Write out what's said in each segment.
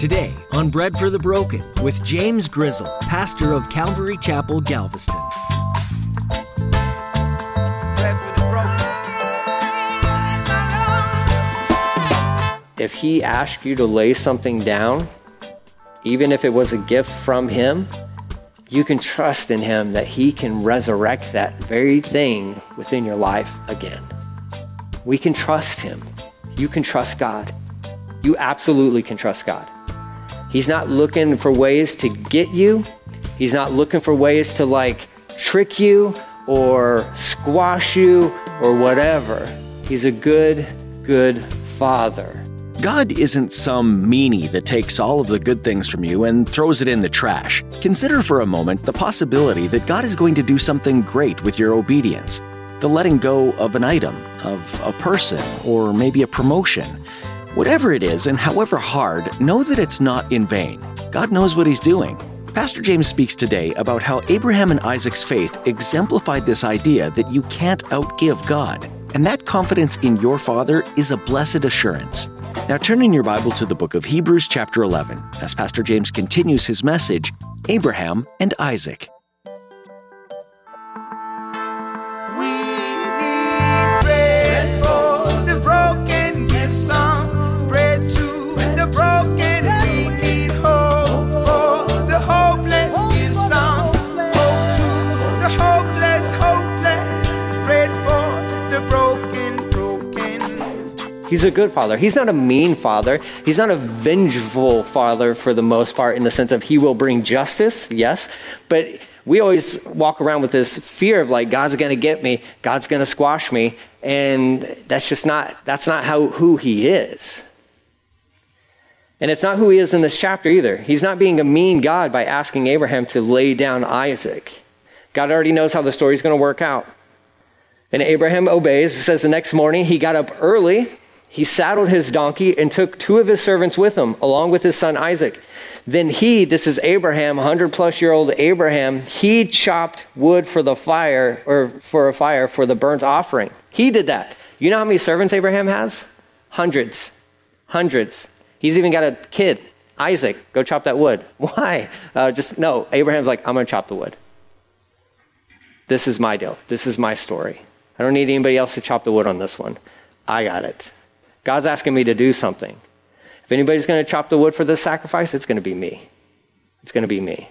Today on Bread for the Broken with James Grizzle, pastor of Calvary Chapel, Galveston. If he asked you to lay something down, even if it was a gift from him, you can trust in him that he can resurrect that very thing within your life again. We can trust him. You can trust God. You absolutely can trust God. He's not looking for ways to get you. He's not looking for ways to like trick you or squash you or whatever. He's a good, good father. God isn't some meanie that takes all of the good things from you and throws it in the trash. Consider for a moment the possibility that God is going to do something great with your obedience. The letting go of an item, of a person, or maybe a promotion. Whatever it is, and however hard, know that it's not in vain. God knows what He's doing. Pastor James speaks today about how Abraham and Isaac's faith exemplified this idea that you can't outgive God. And that confidence in your Father is a blessed assurance. Now turn in your Bible to the book of Hebrews, chapter 11, as Pastor James continues his message Abraham and Isaac. He's a good father. He's not a mean father. He's not a vengeful father for the most part, in the sense of he will bring justice, yes. But we always walk around with this fear of like, God's going to get me, God's going to squash me. And that's just not, that's not how, who he is. And it's not who he is in this chapter either. He's not being a mean God by asking Abraham to lay down Isaac. God already knows how the story's going to work out. And Abraham obeys. It says the next morning he got up early he saddled his donkey and took two of his servants with him, along with his son Isaac. Then he, this is Abraham, 100 plus year old Abraham, he chopped wood for the fire, or for a fire for the burnt offering. He did that. You know how many servants Abraham has? Hundreds. Hundreds. He's even got a kid, Isaac. Go chop that wood. Why? Uh, just, no. Abraham's like, I'm going to chop the wood. This is my deal. This is my story. I don't need anybody else to chop the wood on this one. I got it. God's asking me to do something. If anybody's going to chop the wood for this sacrifice, it's going to be me. It's going to be me.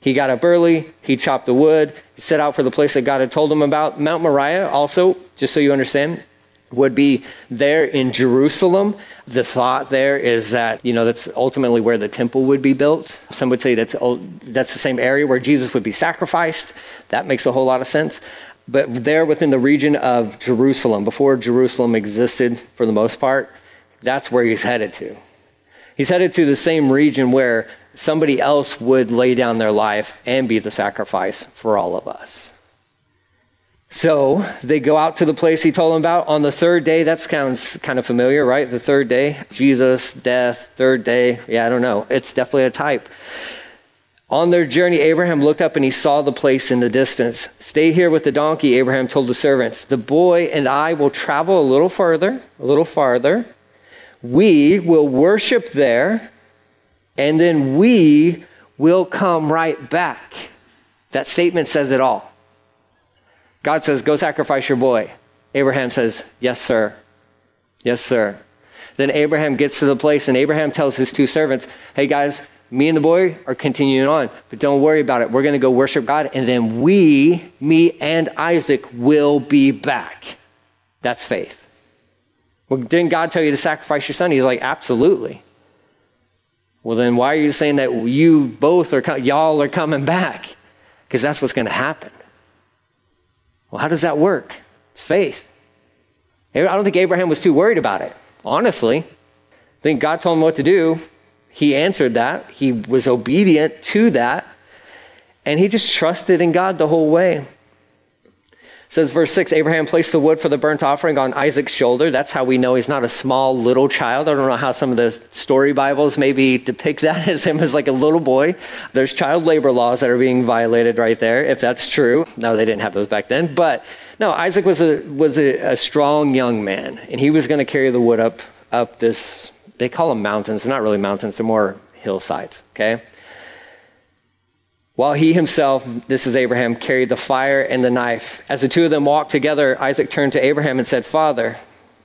He got up early, he chopped the wood, he set out for the place that God had told him about. Mount Moriah, also, just so you understand, would be there in Jerusalem. The thought there is that, you know, that's ultimately where the temple would be built. Some would say that's, oh, that's the same area where Jesus would be sacrificed. That makes a whole lot of sense but there within the region of Jerusalem, before Jerusalem existed for the most part, that's where he's headed to. He's headed to the same region where somebody else would lay down their life and be the sacrifice for all of us. So they go out to the place he told them about on the third day. That sounds kind of familiar, right? The third day, Jesus, death, third day. Yeah, I don't know. It's definitely a type. On their journey, Abraham looked up and he saw the place in the distance. Stay here with the donkey, Abraham told the servants. The boy and I will travel a little further, a little farther. We will worship there, and then we will come right back. That statement says it all. God says, Go sacrifice your boy. Abraham says, Yes, sir. Yes, sir. Then Abraham gets to the place, and Abraham tells his two servants, Hey, guys, me and the boy are continuing on, but don't worry about it. We're going to go worship God, and then we, me and Isaac, will be back. That's faith. Well, didn't God tell you to sacrifice your son? He's like, absolutely. Well, then why are you saying that you both are, y'all are coming back? Because that's what's going to happen. Well, how does that work? It's faith. I don't think Abraham was too worried about it, honestly. I think God told him what to do. He answered that. He was obedient to that. And he just trusted in God the whole way. It says verse 6 Abraham placed the wood for the burnt offering on Isaac's shoulder. That's how we know he's not a small little child. I don't know how some of the story Bibles maybe depict that as him as like a little boy. There's child labor laws that are being violated right there, if that's true. No, they didn't have those back then. But no, Isaac was a, was a, a strong young man, and he was going to carry the wood up, up this they call them mountains. They're not really mountains, they're more hillsides, okay? While he himself, this is Abraham, carried the fire and the knife. As the two of them walked together, Isaac turned to Abraham and said, Father,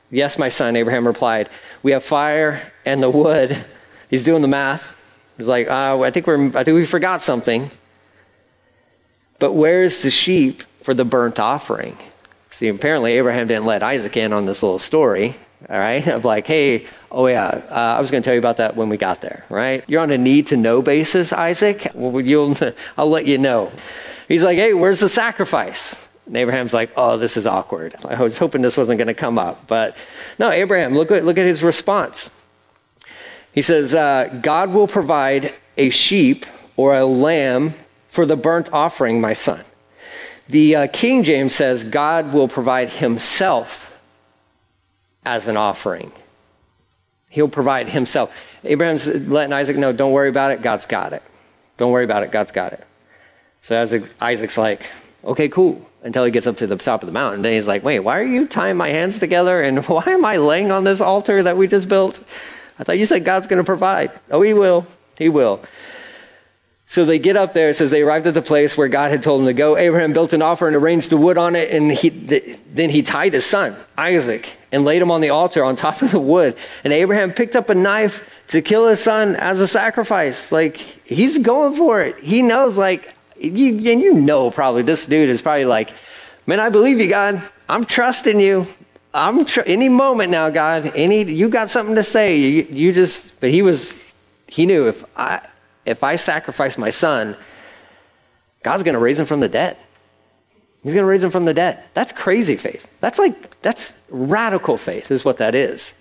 yes, my son, Abraham replied, We have fire and the wood. He's doing the math. He's like, uh, I, think we're, I think we forgot something. But where's the sheep for the burnt offering? See, apparently Abraham didn't let Isaac in on this little story all right? Of like, hey, oh yeah, uh, I was going to tell you about that when we got there, right? You're on a need to know basis, Isaac. Well, you'll, I'll let you know. He's like, hey, where's the sacrifice? And Abraham's like, oh, this is awkward. I was hoping this wasn't going to come up, but no, Abraham, look at look at his response. He says, uh, God will provide a sheep or a lamb for the burnt offering, my son. The uh, King James says, God will provide Himself as an offering. He'll provide himself. Abraham's letting Isaac know, don't worry about it, God's got it. Don't worry about it, God's got it. So Isaac, Isaac's like, okay, cool. Until he gets up to the top of the mountain. Then he's like, wait, why are you tying my hands together? And why am I laying on this altar that we just built? I thought you said God's going to provide. Oh, he will. He will. So they get up there. It says they arrived at the place where God had told them to go. Abraham built an altar and arranged the wood on it, and he, then he tied his son, Isaac, and laid him on the altar on top of the wood. And Abraham picked up a knife to kill his son as a sacrifice. Like, he's going for it. He knows, like, you, and you know probably this dude is probably like, man, I believe you, God. I'm trusting you. I'm tr- any moment now, God. Any you got something to say. You, you just, but he was, he knew if I if I sacrifice my son, God's going to raise him from the dead. He's going to raise him from the dead. That's crazy faith. That's like, that's radical faith, is what that is.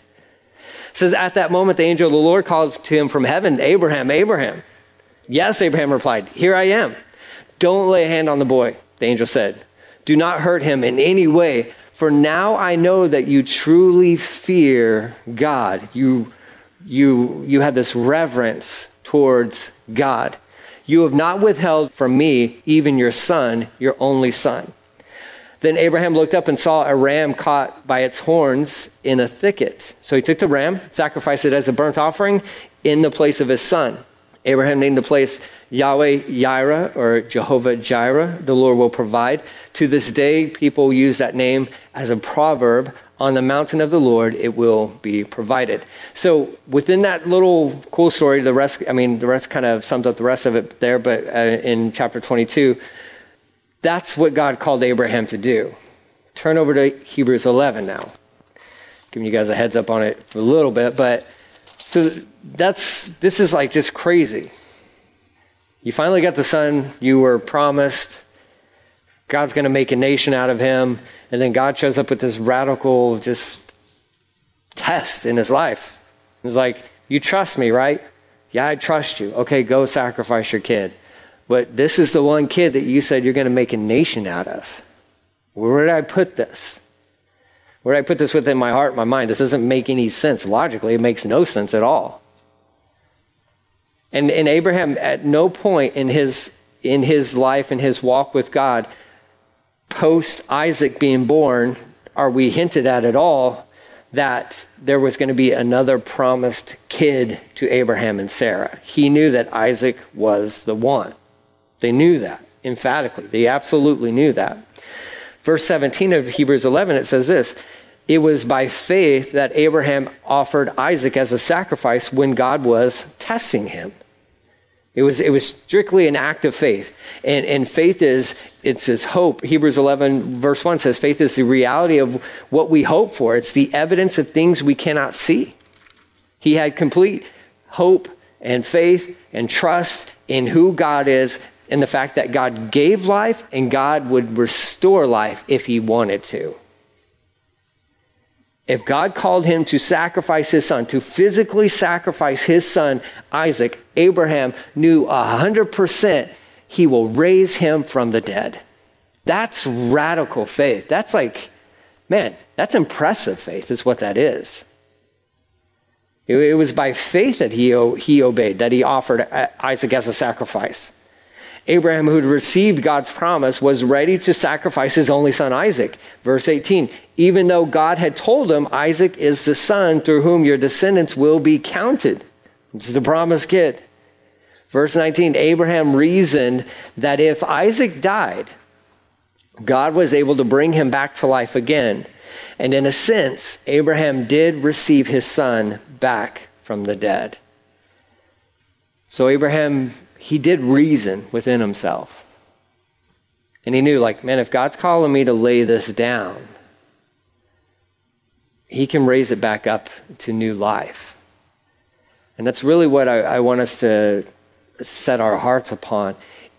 It says, At that moment, the angel of the Lord called to him from heaven, Abraham, Abraham. Yes, Abraham replied, Here I am. Don't lay a hand on the boy, the angel said. Do not hurt him in any way, for now I know that you truly fear God. You, you, you have this reverence towards God. You have not withheld from me even your son, your only son. Then Abraham looked up and saw a ram caught by its horns in a thicket. So he took the ram, sacrificed it as a burnt offering in the place of his son. Abraham named the place Yahweh Yireh or Jehovah Jireh, the Lord will provide. To this day, people use that name as a proverb on the mountain of the Lord, it will be provided. So within that little cool story, the rest, I mean, the rest kind of sums up the rest of it there, but uh, in chapter 22, that's what God called Abraham to do. Turn over to Hebrews 11 now. Giving you guys a heads up on it for a little bit, but so that's, this is like just crazy. You finally got the son you were promised. God's going to make a nation out of him. And then God shows up with this radical just test in his life. He's like, You trust me, right? Yeah, I trust you. Okay, go sacrifice your kid. But this is the one kid that you said you're going to make a nation out of. Where did I put this? Where did I put this within my heart, my mind? This doesn't make any sense logically. It makes no sense at all. And, and Abraham, at no point in his, in his life, in his walk with God, post Isaac being born, are we hinted at at all that there was going to be another promised kid to Abraham and Sarah? He knew that Isaac was the one. They knew that emphatically. They absolutely knew that. Verse 17 of Hebrews 11, it says this It was by faith that Abraham offered Isaac as a sacrifice when God was testing him. It was, it was strictly an act of faith. And, and faith is, it's his hope. Hebrews 11, verse 1 says, faith is the reality of what we hope for. It's the evidence of things we cannot see. He had complete hope and faith and trust in who God is and the fact that God gave life and God would restore life if he wanted to. If God called him to sacrifice his son, to physically sacrifice his son, Isaac, Abraham knew 100% he will raise him from the dead. That's radical faith. That's like, man, that's impressive faith, is what that is. It, was by faith that he, he obeyed, that he offered uh, Isaac as a sacrifice. Abraham, who had received God's promise, was ready to sacrifice his only son Isaac. Verse 18 Even though God had told him, Isaac is the son through whom your descendants will be counted. This is the promised kid. Verse 19 Abraham reasoned that if Isaac died, God was able to bring him back to life again. And in a sense, Abraham did receive his son back from the dead. So Abraham he did reason within himself. And he knew, like, man, if God's calling me to lay this down, he can raise it back up to new life. And that's really what I, I want us to set our hearts upon.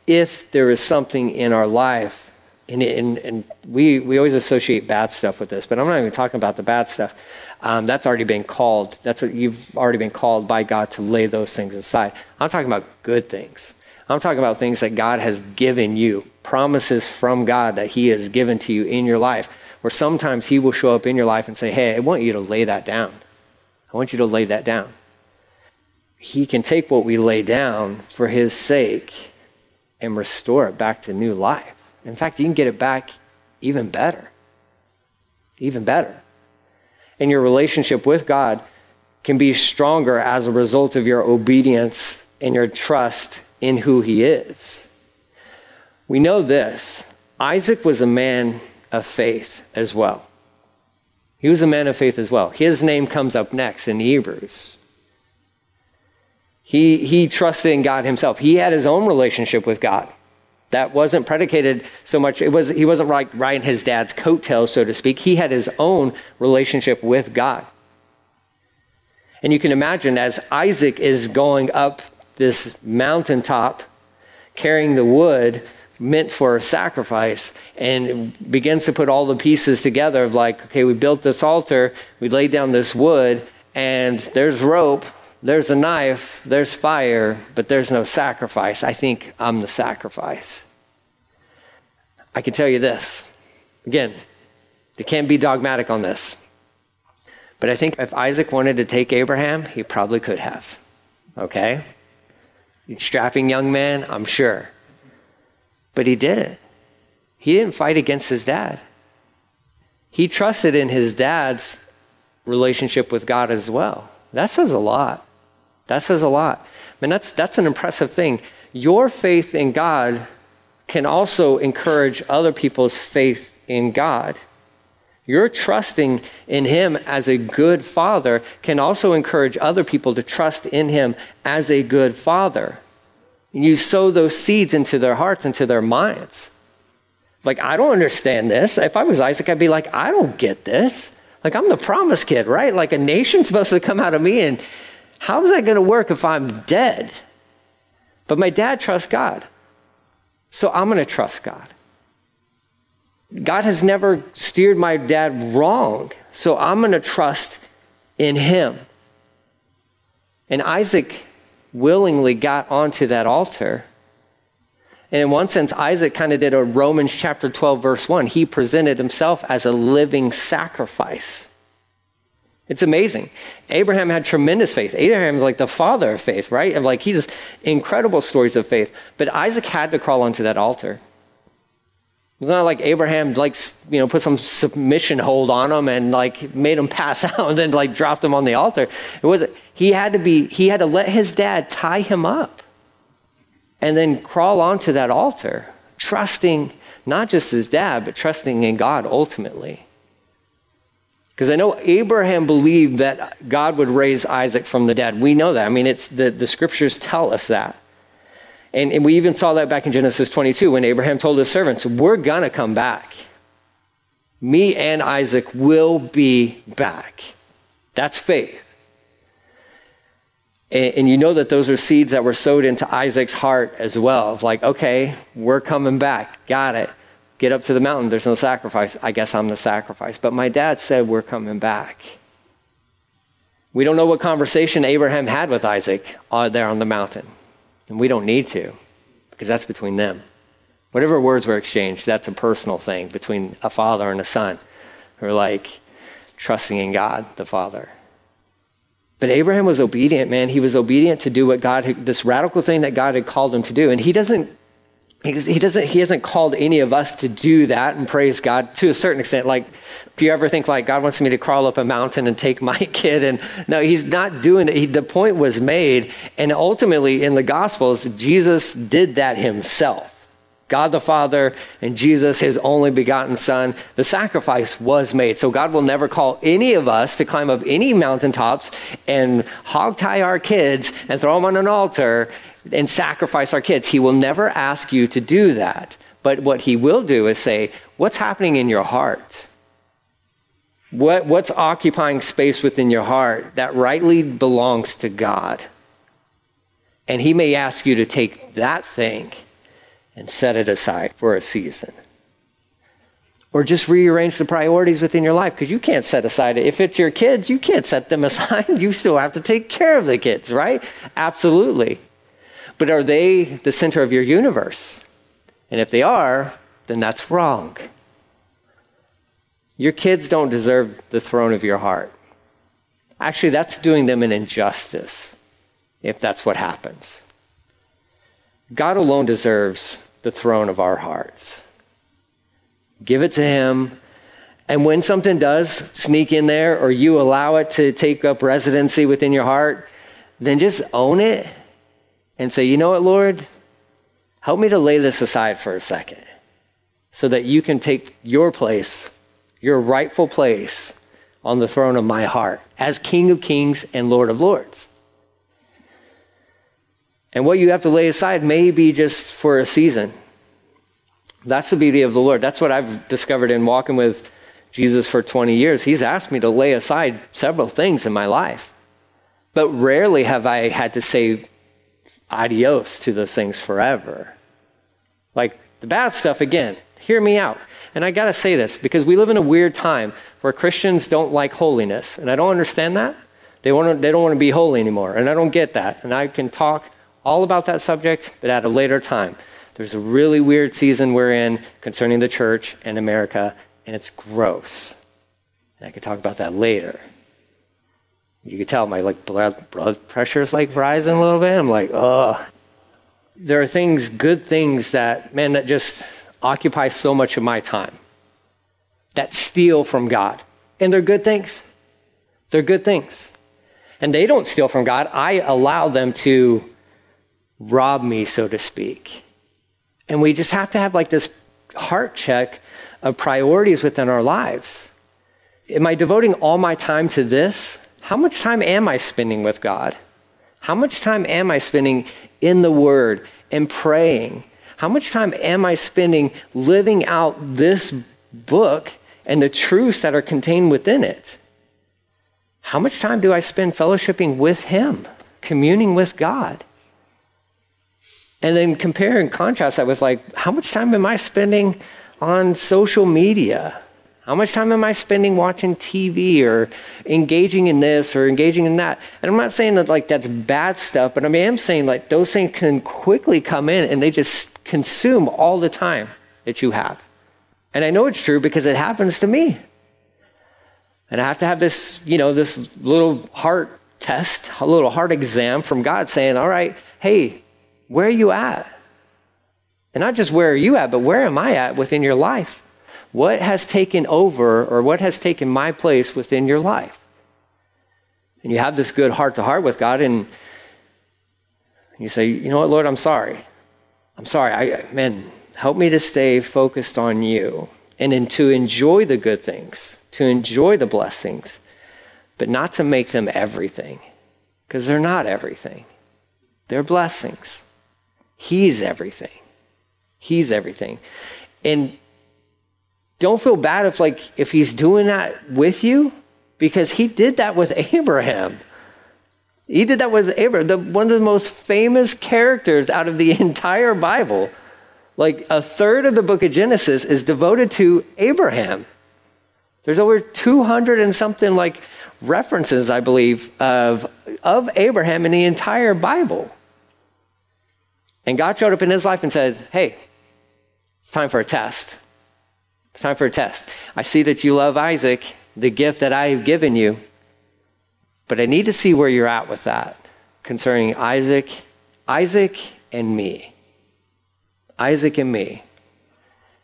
If there is something in our life, and, and, and we, we always associate bad stuff with this, but I'm not even talking about the bad stuff um, that's already been called. That's a, you've already been called by God to lay those things aside. I'm talking about good things. I'm talking about things that God has given you, promises from God that He has given to you in your life. Where sometimes He will show up in your life and say, "Hey, I want you to lay that down. I want you to lay that down." He can take what we lay down for His sake and restore it back to new life. In fact, you can get it back even better. Even better and your relationship with God can be stronger as a result of your obedience and your trust in who He is. We know this Isaac was a man of faith as well. He was a man of faith as well. His name comes up next in Hebrews. He, he trusted in God himself. He had his own relationship with God that wasn't predicated so much it was he wasn't like riding his dad's coattails so to speak. He had his own relationship with god. And you can imagine as isaac is going up this mountaintop carrying the wood meant for a sacrifice and begins to put all the pieces together of like okay we built this altar we laid down this wood and there's rope there's a knife, there's fire, but there's no sacrifice. I think I'm the sacrifice. I can tell you this. Again, they can't be dogmatic on this. But I think if Isaac wanted to take Abraham, he probably could have. Okay? Strapping young man, I'm sure. But he didn't. He didn't fight against his dad. He trusted in his dad's relationship with God as well. That says a lot. That says a lot. I mean, that's, that's an impressive thing. Your faith in God can also encourage other people's faith in God. Your trusting in Him as a good father can also encourage other people to trust in Him as a good father. You sow those seeds into their hearts, into their minds. Like, I don't understand this. If I was Isaac, I'd be like, I don't get this. Like, I'm the promise kid, right? Like, a nation's supposed to come out of me, and how is that going to work if I'm dead? But my dad trusts God. So I'm going to trust God. God has never steered my dad wrong. So I'm going to trust in him. And Isaac willingly got onto that altar. And in one sense, Isaac kind of did a Romans chapter 12, verse 1. He presented himself as a living sacrifice. It's amazing. Abraham had tremendous faith. Abraham is like the father of faith, right? And like he's incredible stories of faith. But Isaac had to crawl onto that altar. It's not like Abraham like you know put some submission hold on him and like made him pass out and then like dropped him on the altar. It wasn't. he had to be he had to let his dad tie him up and then crawl onto that altar, trusting not just his dad but trusting in God ultimately. Because I know Abraham believed that God would raise Isaac from the dead. We know that. I mean, it's the, the scriptures tell us that. And, and we even saw that back in Genesis 22 when Abraham told his servants, We're going to come back. Me and Isaac will be back. That's faith. And, and, you know that those are seeds that were sowed into Isaac's heart as well. Of like, okay, we're coming back. Got it. Get up to the mountain, there's no sacrifice. I guess I'm the sacrifice. But my dad said, We're coming back. We don't know what conversation Abraham had with Isaac uh, there on the mountain. And we don't need to, because that's between them. Whatever words were exchanged, that's a personal thing between a father and a son who are like trusting in God, the Father. But Abraham was obedient, man. He was obedient to do what God, had, this radical thing that God had called him to do. And he doesn't he doesn't he hasn't called any of us to do that and praise god to a certain extent. Like if you ever think like god wants me to crawl up a mountain and take my kid and no he's not doing it. He, the point was made and ultimately in the gospels jesus did that himself. God the Father and Jesus, his only begotten Son, the sacrifice was made. So God will never call any of us to climb up any mountaintops and hog tie our kids and throw them on an altar and sacrifice our kids. He will never ask you to do that. But what he will do is say, What's happening in your heart? What, what's occupying space within your heart that rightly belongs to God? And he may ask you to take that thing and set it aside for a season. Or just rearrange the priorities within your life because you can't set aside it. If it's your kids, you can't set them aside. You still have to take care of the kids, right? Absolutely. But are they the center of your universe? And if they are, then that's wrong. Your kids don't deserve the throne of your heart. Actually, that's doing them an injustice if that's what happens. God alone deserves the throne of our hearts. Give it to Him. And when something does sneak in there or you allow it to take up residency within your heart, then just own it and say, you know what, Lord? Help me to lay this aside for a second so that you can take your place, your rightful place on the throne of my heart as King of Kings and Lord of Lords. And what you have to lay aside may be just for a season. That's the beauty of the Lord. That's what I've discovered in walking with Jesus for 20 years. He's asked me to lay aside several things in my life. But rarely have I had to say adios to those things forever. Like the bad stuff, again, hear me out. And I got to say this because we live in a weird time where Christians don't like holiness. And I don't understand that. They, want they don't want to be holy anymore. And I don't get that. And I can talk all about that subject, but at a later time. There's a really weird season we're in concerning the church and America, and it's gross. And I can talk about that later. You can tell my like blood, blood pressure is like rising a little bit. I'm like, oh. There are things, good things that, man, that just occupy so much of my time that steal from God. And they're good things. They're good things. And they don't steal from God. I allow them to rob me, so to speak. And we just have to have like this heart check of priorities within our lives. Am I devoting all my time to this? How much time am I spending with God? How much time am I spending in the Word and praying? How much time am I spending living out this book and the truths that are contained within it? How much time do I spend fellowshipping with Him, communing with God? And then compare and contrast that with like, how much time am I spending on social media? How much time am I spending watching TV or engaging in this or engaging in that? And I'm not saying that like that's bad stuff, but I mean, I'm saying like those things can quickly come in and they just consume all the time that you have. And I know it's true because it happens to me. And I have to have this, you know, this little heart test, a little heart exam from God saying, all right, hey, where are you at? And not just where are you at, but where am I at within your life? What has taken over or what has taken my place within your life? And you have this good heart to heart with God, and you say, You know what, Lord, I'm sorry. I'm sorry. I, man, help me to stay focused on you and in, to enjoy the good things, to enjoy the blessings, but not to make them everything, because they're not everything. They're blessings. He's everything. He's everything. And don't feel bad if like if he's doing that with you because he did that with Abraham. He did that with Abraham, the, one of the most famous characters out of the entire Bible. Like a third of the book of Genesis is devoted to Abraham. There's over 200 and something like references, I believe, of, of Abraham in the entire Bible. And God showed up in his life and says, Hey, it's time for a test. It's time for a test. I see that you love Isaac, the gift that I have given you, but I need to see where you're at with that concerning Isaac, Isaac and me. Isaac and me.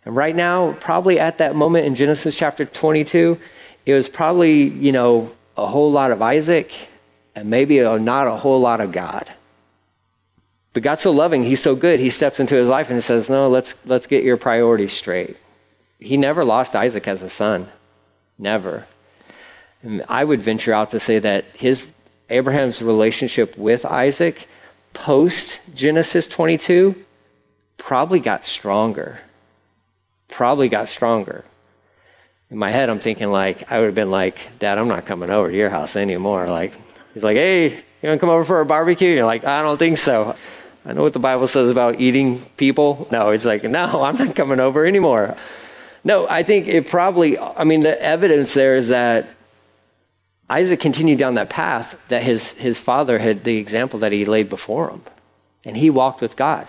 And right now, probably at that moment in Genesis chapter 22, it was probably, you know, a whole lot of Isaac and maybe a, not a whole lot of God. But God's so loving, He's so good, He steps into his life and says, No, let's, let's get your priorities straight. He never lost Isaac as a son. Never. And I would venture out to say that his Abraham's relationship with Isaac post Genesis 22 probably got stronger. Probably got stronger. In my head, I'm thinking like, I would have been like, Dad, I'm not coming over to your house anymore. Like, he's like, hey, you want to come over for a barbecue? You're like, I don't think so. I know what the Bible says about eating people. No, he's like, no, I'm not coming over anymore. No, I think it probably, I mean, the evidence there is that Isaac continued down that path that his, his father had the example that he laid before him. And he walked with God.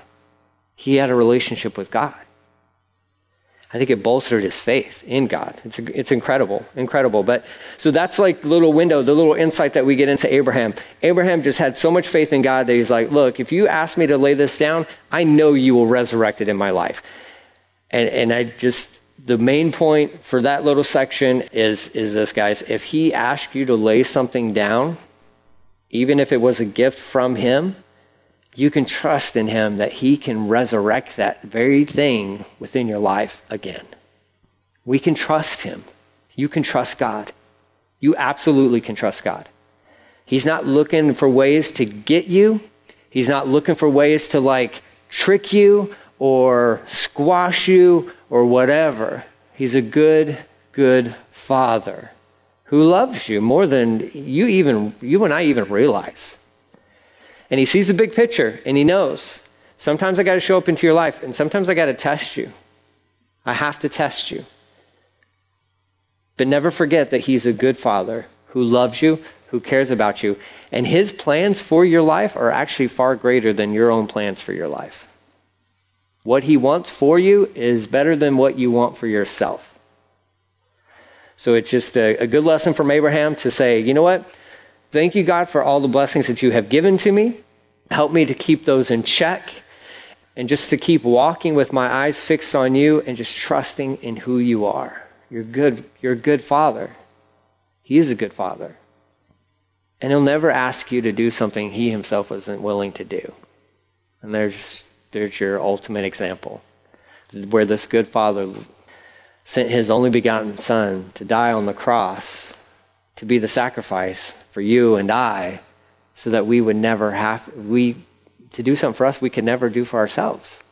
He had a relationship with God. I think it bolstered his faith in God. It's, it's incredible, incredible. But so that's like the little window, the little insight that we get into Abraham. Abraham just had so much faith in God that he's like, look, if you ask me to lay this down, I know you will resurrect it in my life. And, and I just, the main point for that little section is, is this, guys. If he asked you to lay something down, even if it was a gift from him, you can trust in Him that He can resurrect that very thing within your life again. We can trust Him. You can trust God. You absolutely can trust God. He's not looking for ways to get you, He's not looking for ways to like trick you or squash you or whatever. He's a good, good Father who loves you more than you even you and I even realize. And he sees the big picture and he knows sometimes I got to show up into your life and sometimes I got to test you. I have to test you. But never forget that he's a good father who loves you, who cares about you, and his plans for your life are actually far greater than your own plans for your life. What he wants for you is better than what you want for yourself. So it's just a, a good lesson from Abraham to say, you know what? Thank you, God, for all the blessings that you have given to me. Help me to keep those in check and just to keep walking with my eyes fixed on you and just trusting in who you are. You're good. You're a good father. He is a good father. And he'll never ask you to do something he himself wasn't willing to do. And there's, there's your ultimate example where this good father sent his only begotten son to die on the cross to be the sacrifice for you and I so that we would never have we to do something for us we could never do for ourselves.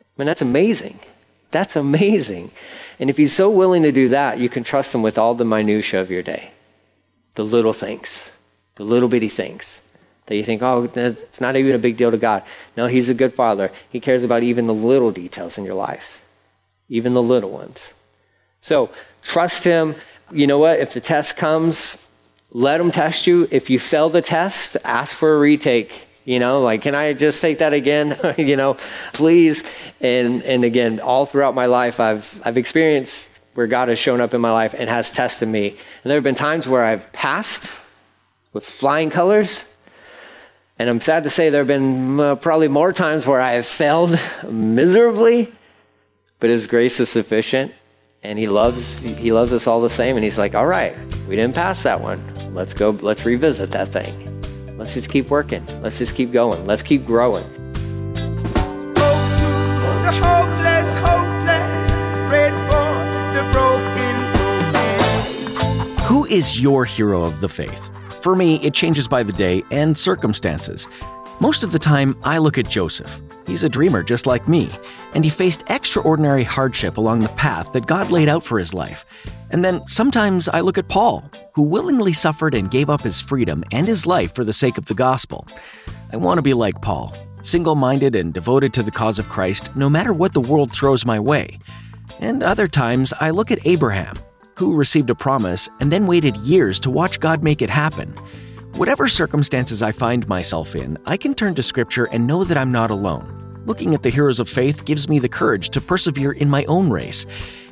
I mean that's amazing. That's amazing. And if he's so willing to do that, you can trust him with all the minutia of your day. The little things, the little bitty things that you think, oh, it's not even a big deal to God. No, he's a good father. He cares about even the little details in your life, even the little ones. So trust him. You know what? If the test comes, let Him test you. If you fail the test, ask for a retake. You know, like, can I just take that again? you know, please. And and again, all throughout my life, I've I've experienced where God has shown up in my life and has tested me. And there have been times where I've passed with flying colors. And I'm sad to say there have been uh, probably more times where I have failed miserably, but His grace is sufficient and he loves he loves us all the same and he's like all right we didn't pass that one. Let's go let's revisit that thing. Let's just keep working. Let's just keep going. Let's keep growing. Who is your hero of the faith for me it changes by the day and circumstances most of the time, I look at Joseph. He's a dreamer just like me, and he faced extraordinary hardship along the path that God laid out for his life. And then sometimes I look at Paul, who willingly suffered and gave up his freedom and his life for the sake of the gospel. I want to be like Paul, single minded and devoted to the cause of Christ no matter what the world throws my way. And other times I look at Abraham, who received a promise and then waited years to watch God make it happen. Whatever circumstances I find myself in, I can turn to Scripture and know that I'm not alone. Looking at the heroes of faith gives me the courage to persevere in my own race.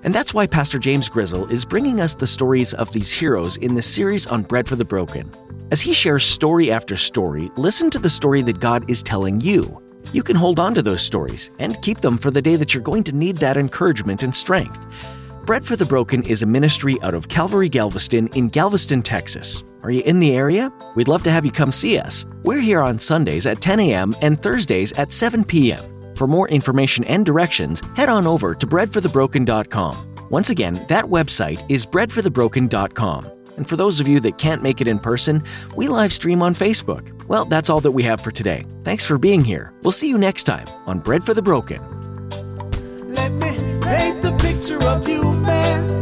And that's why Pastor James Grizzle is bringing us the stories of these heroes in this series on Bread for the Broken. As he shares story after story, listen to the story that God is telling you. You can hold on to those stories and keep them for the day that you're going to need that encouragement and strength. Bread for the Broken is a ministry out of Calvary Galveston in Galveston, Texas. Are you in the area? We'd love to have you come see us. We're here on Sundays at 10 a.m. and Thursdays at 7 p.m. For more information and directions, head on over to breadforthebroken.com. Once again, that website is breadforthebroken.com. And for those of you that can't make it in person, we live stream on Facebook. Well, that's all that we have for today. Thanks for being here. We'll see you next time on Bread for the Broken picture of you, man.